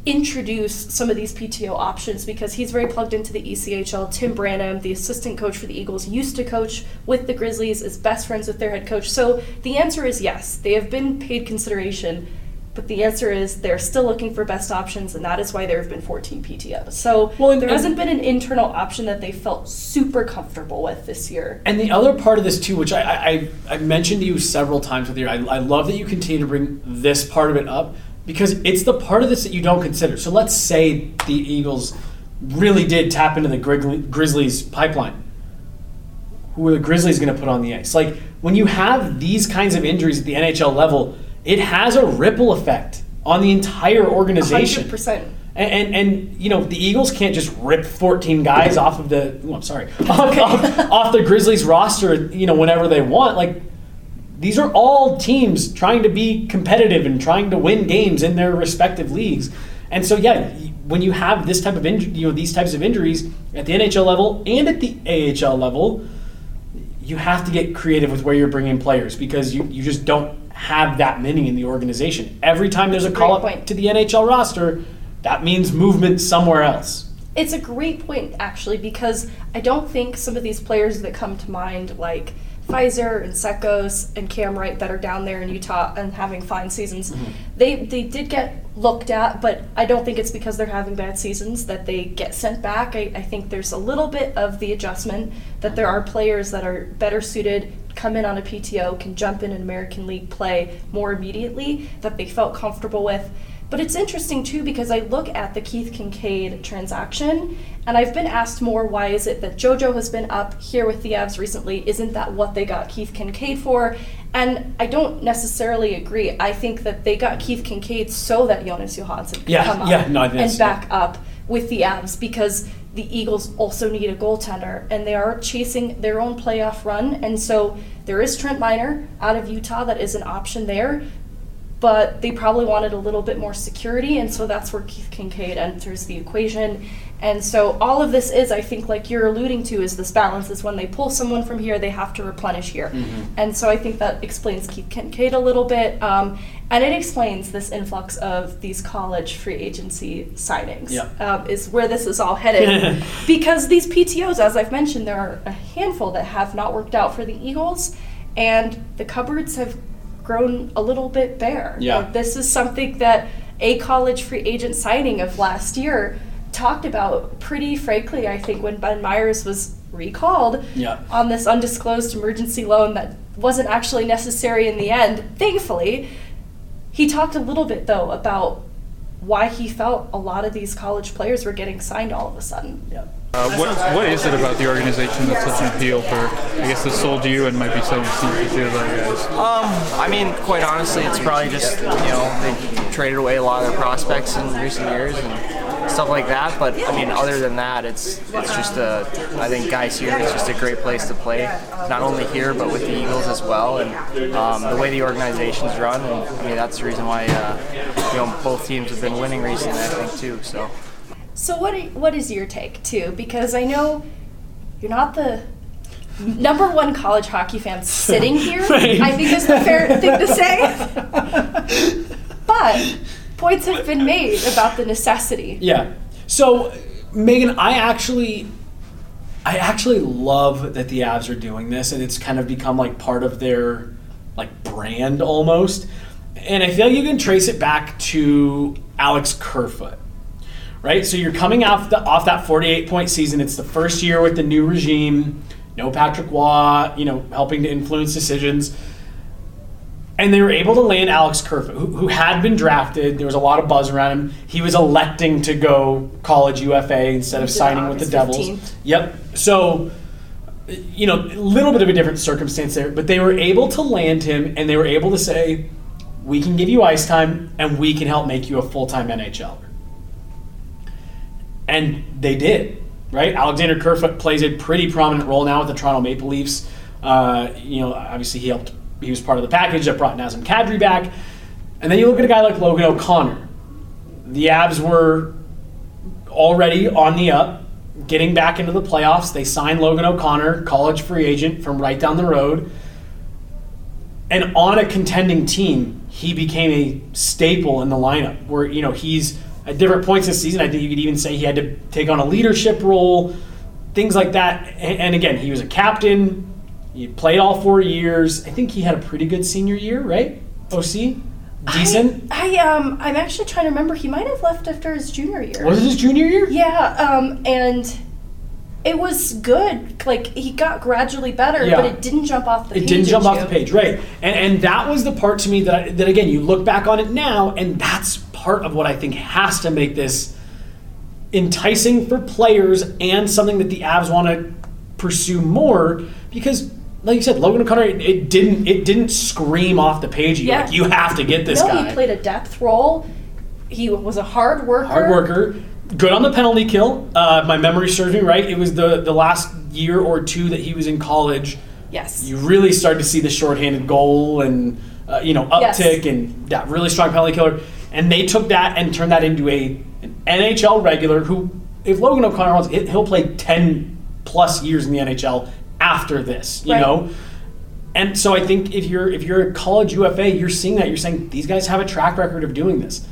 introduce some of these PTO options because he's very plugged into the ECHL. Tim Branham, the assistant coach for the Eagles, used to coach with the Grizzlies, is best friends with their head coach. So the answer is yes, they have been paid consideration, but the answer is they're still looking for best options, and that is why there have been 14 PTOs. So Well, and- there hasn't been an internal option that they felt super comfortable with this year. And the other part of this too, which I I, I mentioned to you several times with you, I, I love that you continue to bring this part of it up because it's the part of this that you don't consider. So let's say the Eagles really did tap into the Grizzlies pipeline. Who are the Grizzlies going to put on the ice? Like when you have these kinds of injuries at the NHL level, it has a ripple effect on the entire organization. 100%. And, and, and you know the Eagles can't just rip 14 guys off of the oh, I'm sorry off, off, off the Grizzlies roster you know whenever they want like these are all teams trying to be competitive and trying to win games in their respective leagues and so yeah when you have this type of injury you know these types of injuries at the NHL level and at the AHL level you have to get creative with where you're bringing players because you, you just don't have that many in the organization every time there's a call up point. to the NHL roster that means movement somewhere else. It's a great point, actually, because I don't think some of these players that come to mind, like Pfizer and Secos and Cam Wright, that are down there in Utah and having fine seasons, mm-hmm. they they did get looked at, but I don't think it's because they're having bad seasons that they get sent back. I, I think there's a little bit of the adjustment that there are players that are better suited come in on a PTO, can jump in an American League play more immediately that they felt comfortable with. But it's interesting too because I look at the Keith Kinkaid transaction and I've been asked more why is it that JoJo has been up here with the Avs recently? Isn't that what they got Keith Kinkaid for? And I don't necessarily agree. I think that they got Keith Kinkaid so that Jonas Johansson could Yeah, come up yeah, no, and back up with the Avs because the Eagles also need a goaltender and they are chasing their own playoff run. And so there is Trent Miner out of Utah that is an option there but they probably wanted a little bit more security, and so that's where Keith Kinkaid enters the equation. And so all of this is, I think, like you're alluding to, is this balance. Is when they pull someone from here, they have to replenish here, and so I think that explains Keith Kinkaid a little bit, um, and it explains this influx of these college free agency signings. Yeah. Um, is where this is all headed, because these PTOS, as I've mentioned, there are a handful that have not worked out for the Eagles, and the cupboards have grown a little bit bare. Yeah. Like, this is something that a college free agent signing of last year talked about pretty frankly, I think, when Ben Meyers was recalled Yeah. on this undisclosed emergency loan that wasn't actually necessary in the end, thankfully. He talked a little bit, though, about why he felt a lot of these college players were getting signed all of a sudden. Yeah. Uh, what, what is it about the organization that's such an appeal for, I guess, this sold you and might be selling seats to the other guys? Um, I mean, quite honestly, it's probably just you know they traded away a lot of their prospects in recent years and stuff like that. But I mean, other than that, it's it's just a I think guys here it's just a great place to play, not only here but with the Eagles as well, and um, the way the organization's run. And I mean, that's the reason why uh, you know both teams have been winning recently. I think too. So. So what what is your take too? Because I know you're not the number one college hockey fan sitting here. Right. I think is the fair thing to say. but points have been made about the necessity. Yeah. So, Meghan, I actually, I actually love that the Avs are doing this, and it's kind of become like part of their like brand almost. And I feel like you can trace it back to Alex Kerfoot, right? So you're coming off the off that 48 point season. It's the first year with the new regime. No Patrick Roy, you know, helping to influence decisions and they were able to land Alex Kerfoot, who, who had been drafted. There was a lot of buzz around him. He was electing to go college UFA instead of signing with the August Devils. 15th. Yep. So, you know, a little bit of a different circumstance there, but they were able to land him, and they were able to say, "We can give you ice time, and we can help make you a full time NHLer." And they did, right? Alexander Kerfoot plays a pretty prominent role now with the Toronto Maple Leafs. Uh, you know, obviously he helped. He was part of the package that brought Nazem Kadri back. And then you look at a guy like Logan O'Connor. The Avs were already on the up, getting back into the playoffs. They signed Logan O'Connor, college free agent from right down the road. And on a contending team, he became a staple in the lineup. Where you know he's at different points this season. I think you could even say he had to take on a leadership role, things like that. And again, he was a captain. He played all four years. I think he had a pretty good senior year, right? OC, decent. I um I'm actually trying to remember. He might have left after his junior year. Was it his junior year? Yeah, um, and it was good. Like he got gradually better, Yeah. but it didn't jump off the it page. didn't jump off the page, right? And and that was the part to me that I, that again you look back on it now, and that's part of what I think has to make this enticing for players and something that the Avs want to pursue more because. Like you said, Logan O'Connor, it, it didn't it didn't scream off the page. You Yeah. like you have to get this no, guy. he played a depth role. He was a hard worker. hard worker, good on the penalty kill. Uh, my memory serves me right. It was the the last year or two that he was in college. Yes. You really started to see the shorthanded goal and uh, you know Yes. uptick and that really strong penalty killer. And they took that and turned that into a an NHL regular who, if Logan O'Connor wants, he- he'll play ten plus years in the NHL after this. You Right. know. And so I think if you're if you're a college UFA, you're seeing that you're saying these guys have a track record of doing this.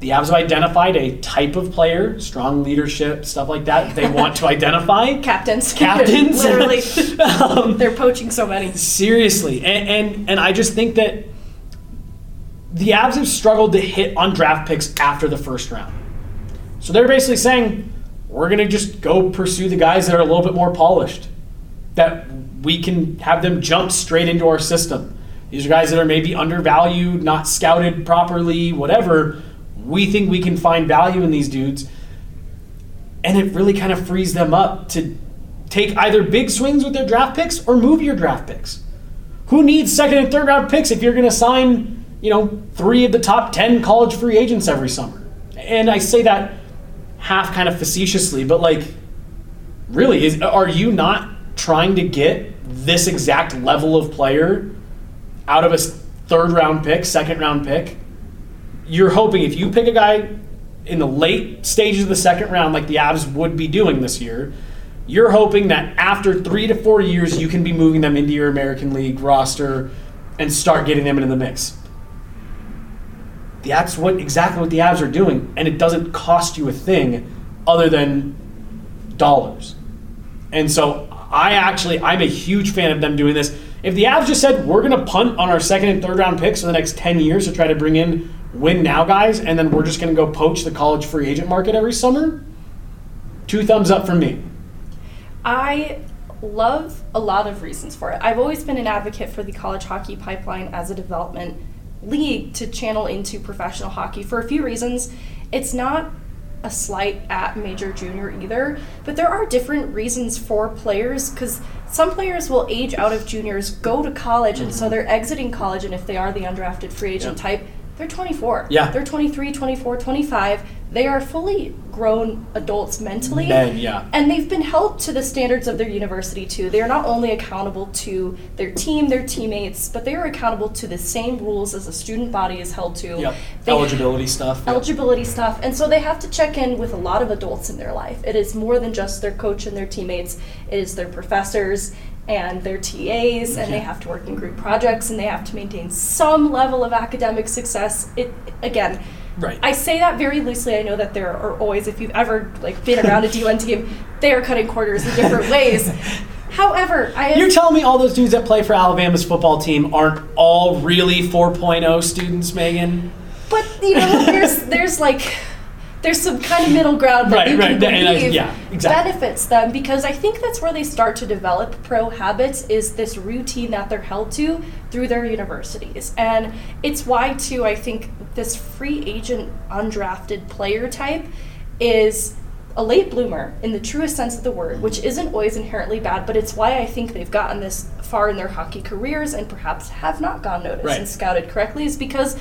The Avs have identified a type of player, strong leadership, stuff like that. They want to identify Captains. Captains. Literally. Um, They're poaching so many. Seriously, and, and and I just think that the Avs have struggled to hit on draft picks after the first round. So they're basically saying we're going to just go pursue the guys that are a little bit more polished, that we can have them jump straight into our system. These are guys that are maybe undervalued, not scouted properly, whatever. We think we can find value in these dudes. And it really kind of frees them up to take either big swings with their draft picks or move your draft picks. Who needs second and third round picks if you're going to sign, you know, three of the top 10 college free agents every summer? And I say that half kind of facetiously, but like, really, is, are you not trying to get this exact level of player out of a third round pick, second round pick? You're hoping if you pick a guy in the late stages of the second round, like the Avs would be doing this year, you're hoping that after three to four years, you can be moving them into your American League roster and start getting them into the mix. That's what exactly what the Avs are doing, and it doesn't cost you a thing other than dollars. And so I actually I'm a huge fan of them doing this. If the Avs just said we're going to punt on our second and third round picks for the next 10 years to try to bring in win now guys and then we're just going to go poach the college free agent market every summer, two thumbs up from me. I love a lot of reasons for it. I've always been an advocate for the college hockey pipeline as a development league to channel into professional hockey for a few reasons. It's not a slight at major junior either, but there are different reasons for players because some players will age out of juniors, go to college, and so mm-hmm. they're exiting college, and if they are the undrafted free agent Yeah. type, they're 24. Yeah. They're 23, 24, 25. They are fully grown adults mentally. Men, yeah. And they've been held to the standards of their university too. They are not only accountable to their team, their teammates, but they are accountable to the same rules as a student body is held to. Yep. They- Eligibility stuff. Yep. eligibility stuff. And so they have to check in with a lot of adults in their life. It is more than just their coach and their teammates, it is their professors and their TAs, and they have to work in group projects and they have to maintain some level of academic success. It again, Right. I say that very loosely. I know that there are always, if you've ever like been around a D1 team, they are cutting quarters in different ways. However, I You're telling me all those dudes that play for Alabama's football team aren't all really 4.0 students, Meghan? But you know, there's there's like there's some kind of middle ground that Right, you can right, believe yeah, exactly. benefits them because I think that's where they start to develop pro habits is this routine that they're held to through their universities. And it's why too I think this free agent undrafted player type is a late bloomer in the truest sense of the word, which isn't always inherently bad, but it's why I think they've gotten this far in their hockey careers and perhaps have not gone noticed Right. and scouted correctly is because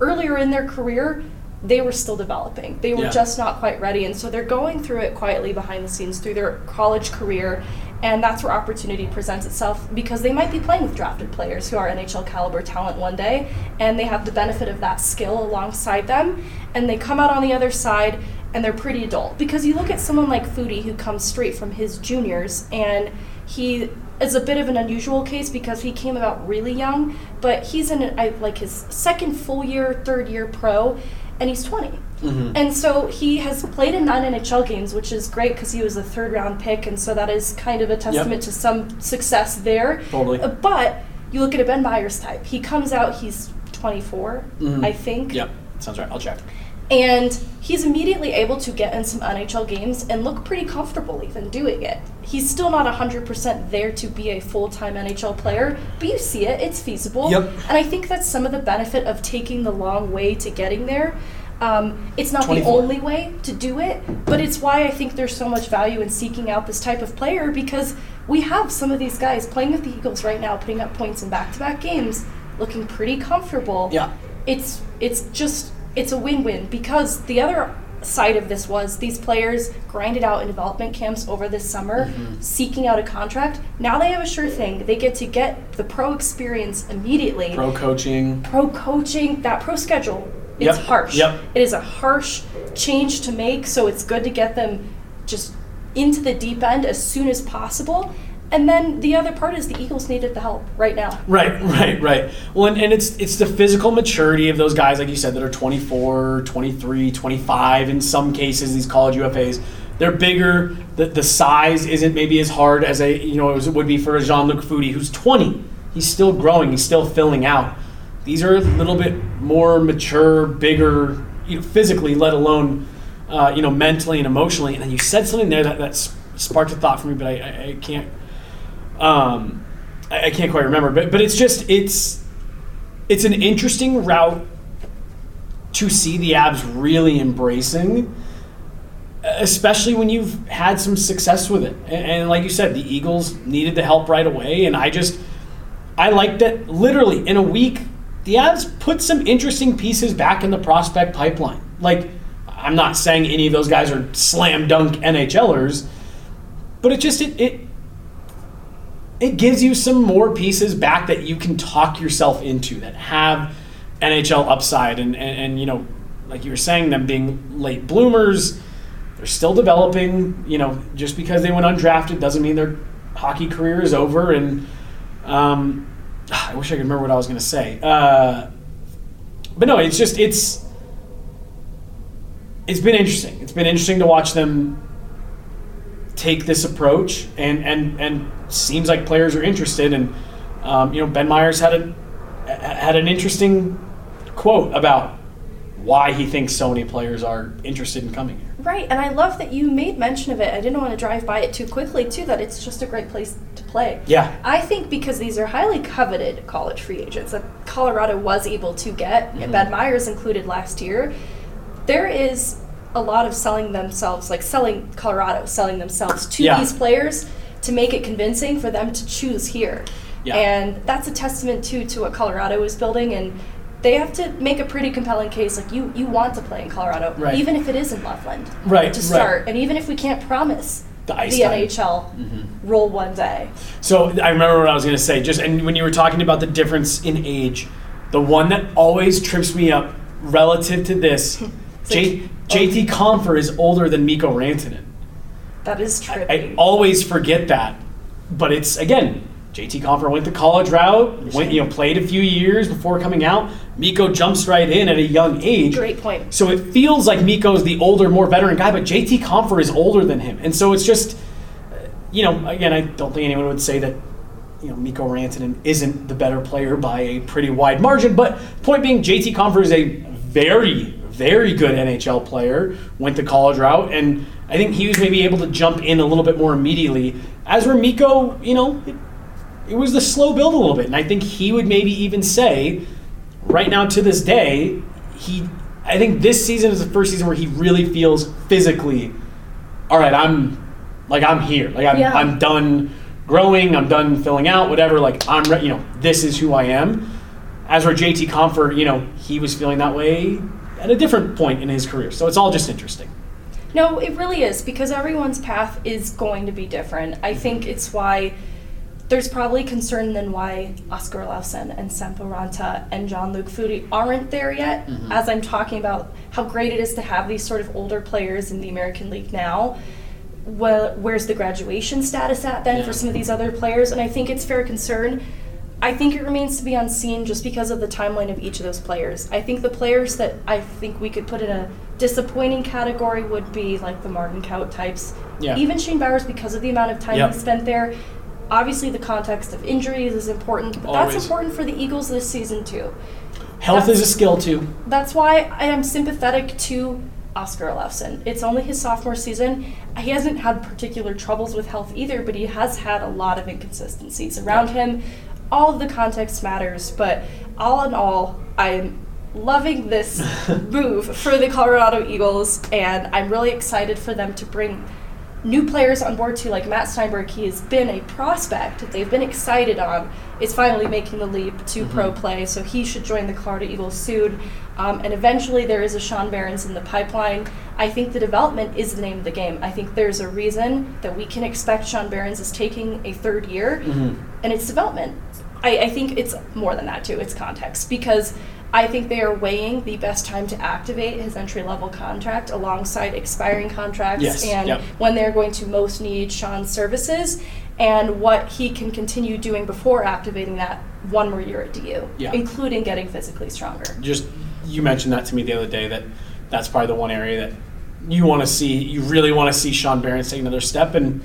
earlier in their career they were still developing. They were Yeah. just not quite ready and so they're going through it quietly behind the scenes through their college career and that's where opportunity presents itself because they might be playing with drafted players who are NHL caliber talent one day and they have the benefit of that skill alongside them and they come out on the other side and they're pretty adult because you look at someone like Foudy who comes straight from his juniors and he is a bit of an unusual case because he came about really young but he's in like his second full year third year pro and he's 20 Mhm. and so he has played in nine NHL games, which is great because he was a third round pick, and so that is kind of a testament to some success there. Totally. Uh, But you look at a Ben Meyers type. He comes out, he's 24, Mhm. I think, Yep, sounds right. I'll check. And he's immediately able to get in some NHL games and look pretty comfortable even doing it. He's still not 100% there to be a full time NHL player, but you see it, it's feasible. Yep. And I think that's some of the benefit of taking the long way to getting there. Um, it's not 24. the only way to do it, but it's why I think there's so much value in seeking out this type of player because we have some of these guys playing with the Eagles right now, putting up points in back to back games, looking pretty comfortable Yeah. it's it's just it's a win-win because the other side of this was these players grinded out in development camps over this summer Mhm. seeking out a contract now they have a sure thing they get to get the pro experience immediately Pro coaching. pro coaching that pro schedule it's Yep, harsh yep. it is a harsh change to make so it's good to get them just into the deep end as soon as possible and then the other part is the eagles needed the help right now Right, right, right. Well, and, and it's it's the physical maturity of those guys, like you said, that are 24, 23, 25. In some cases, these college UFAs, they're bigger. The, the size isn't maybe as hard as a you know as it would be for a Jean Luc Foudy, who's 20. He's still growing. He's still filling out. These are a little bit more mature, bigger, you know, physically, let alone uh, you know mentally and emotionally. And then you said something there that that sparked a thought for me, but I, I, I can't. Um, I, I can't quite remember, but but it's just it's it's an interesting route to see the Avs really embracing, especially when you've had some success with it. And, and like you said, the Eagles needed the help right away, and I just I liked that literally in a week the Avs put some interesting pieces back in the prospect pipeline. Like I'm not saying any of those guys are slam dunk NHLers, but it just it, it it gives you some more pieces back that you can talk yourself into that have NHL upside and, and, and you know, like you were saying, them being late bloomers, they're still developing. You know, just because they went undrafted doesn't mean their hockey career is over. And um, I wish I could remember what I was going to say. Uh, but no, it's just it's it's been interesting. It's been interesting to watch them take this approach, and and and seems like players are interested. And um, you know, Ben Meyers had a had an interesting quote about why he thinks so many players are interested in coming here. Right, and I love that you made mention of it. I didn't want to drive by it too quickly, too, that it's just a great place to play. Yeah. I think because these are highly coveted college free agents that Colorado was able to get, Mhm. Ben Meyers included last year, there is a lot of selling themselves, like selling Colorado, selling themselves to Yeah. these players to make it convincing for them to choose here. Yeah. And that's a testament too to what Colorado is building and they have to make a pretty compelling case like you you want to play in Colorado Right. even if it is in Loveland Right, to right. start and even if we can't promise The the. NHL Mhm. roll one day So I remember what I was going to say. Just and when you were talking about the difference in age, the one that always trips me up relative to this, J, JT Compher is older than Mikko Rantanen. that is true. I always forget that, but it's again. JT Compher went the college route, went you know played a few years before coming out. Mikko jumps right in at a young age. great point So it feels like Mikko's the older, more veteran guy, but JT Compher is older than him, and so it's just, uh, you know, again, I don't think anyone would say that, you know, Mikko Rantanen isn't the better player by a pretty wide margin. But point being, JT Compher is a very, very good NHL player. Went the college route, and I think he was maybe able to jump in a little bit more immediately. As where Mikko, you know, it, it was the slow build a little bit, and I think he would maybe even say right now to this day, he I think this season is the first season where he really feels physically, all right, I'm like I'm here. Like I'm Yeah. I'm done growing, I'm done filling out, whatever, like I'm re- you know, this is who I am. As for JT Compher, you know, he was feeling that way at a different point in his career. So it's all just interesting. No, it really is because everyone's path is going to be different. I think it's why there's probably concern then why Oskar Olausson and Sampo Ranta and Jean Luc Foudy aren't there yet. Mhm. As I'm talking about how great it is to have these sort of older players in the American League now. Well, where's the graduation status at then Yeah. for some of these other players? And I think it's fair concern. I think it remains to be unseen just because of the timeline of each of those players. I think the players that I think we could put in a disappointing category would be like the Martin Kaut types. Yeah. Even Shane Bowers because of the amount of time Yep. he spent there. Obviously, the context of injuries is important, but Always. that's important for the Eagles this season too. Health That's- is a skill too. That's why I am sympathetic to Oskar Olausson. It's only his sophomore season. He hasn't had particular troubles with health either, but he has had a lot of inconsistencies around him. All of the context matters, but all in all, I'm loving this move for the Colorado Eagles, and I'm really excited for them to bring new players on board too, like Matt Stienburg. He has been a prospect that they've been excited on. Is finally making the leap to pro play, so he should join the Colorado Eagles soon. Um, and eventually, there is a Sean Behrens in the pipeline. I think the development is the name of the game. I think there's a reason that we can expect Sean Behrens is taking a third year, Mhm. and it's development. I, I think it's more than that too. It's context because I think they are weighing the best time to activate his entry level contract alongside expiring contracts Yes, and yep. when they're going to most need Sean's services and what he can continue doing before activating that one more year at DU, Yeah. including getting physically stronger. Just you mentioned that to me the other day that that's probably the one area that you want to see. You really want to see Sean Behrens take another step, and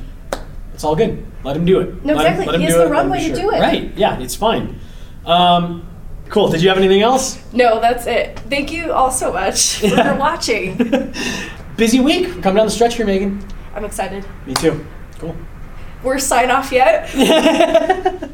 it's all good. Let him do it. No, Let him- exactly. let him He has the it, let runway to sure. do it. Right? Yeah, it's fine. Um, cool. Did you have anything else? No, that's it. Thank you all so much for watching. Busy week. We're coming down the stretch here, Meghan. I'm excited. Me too. Cool. We're sign off yet?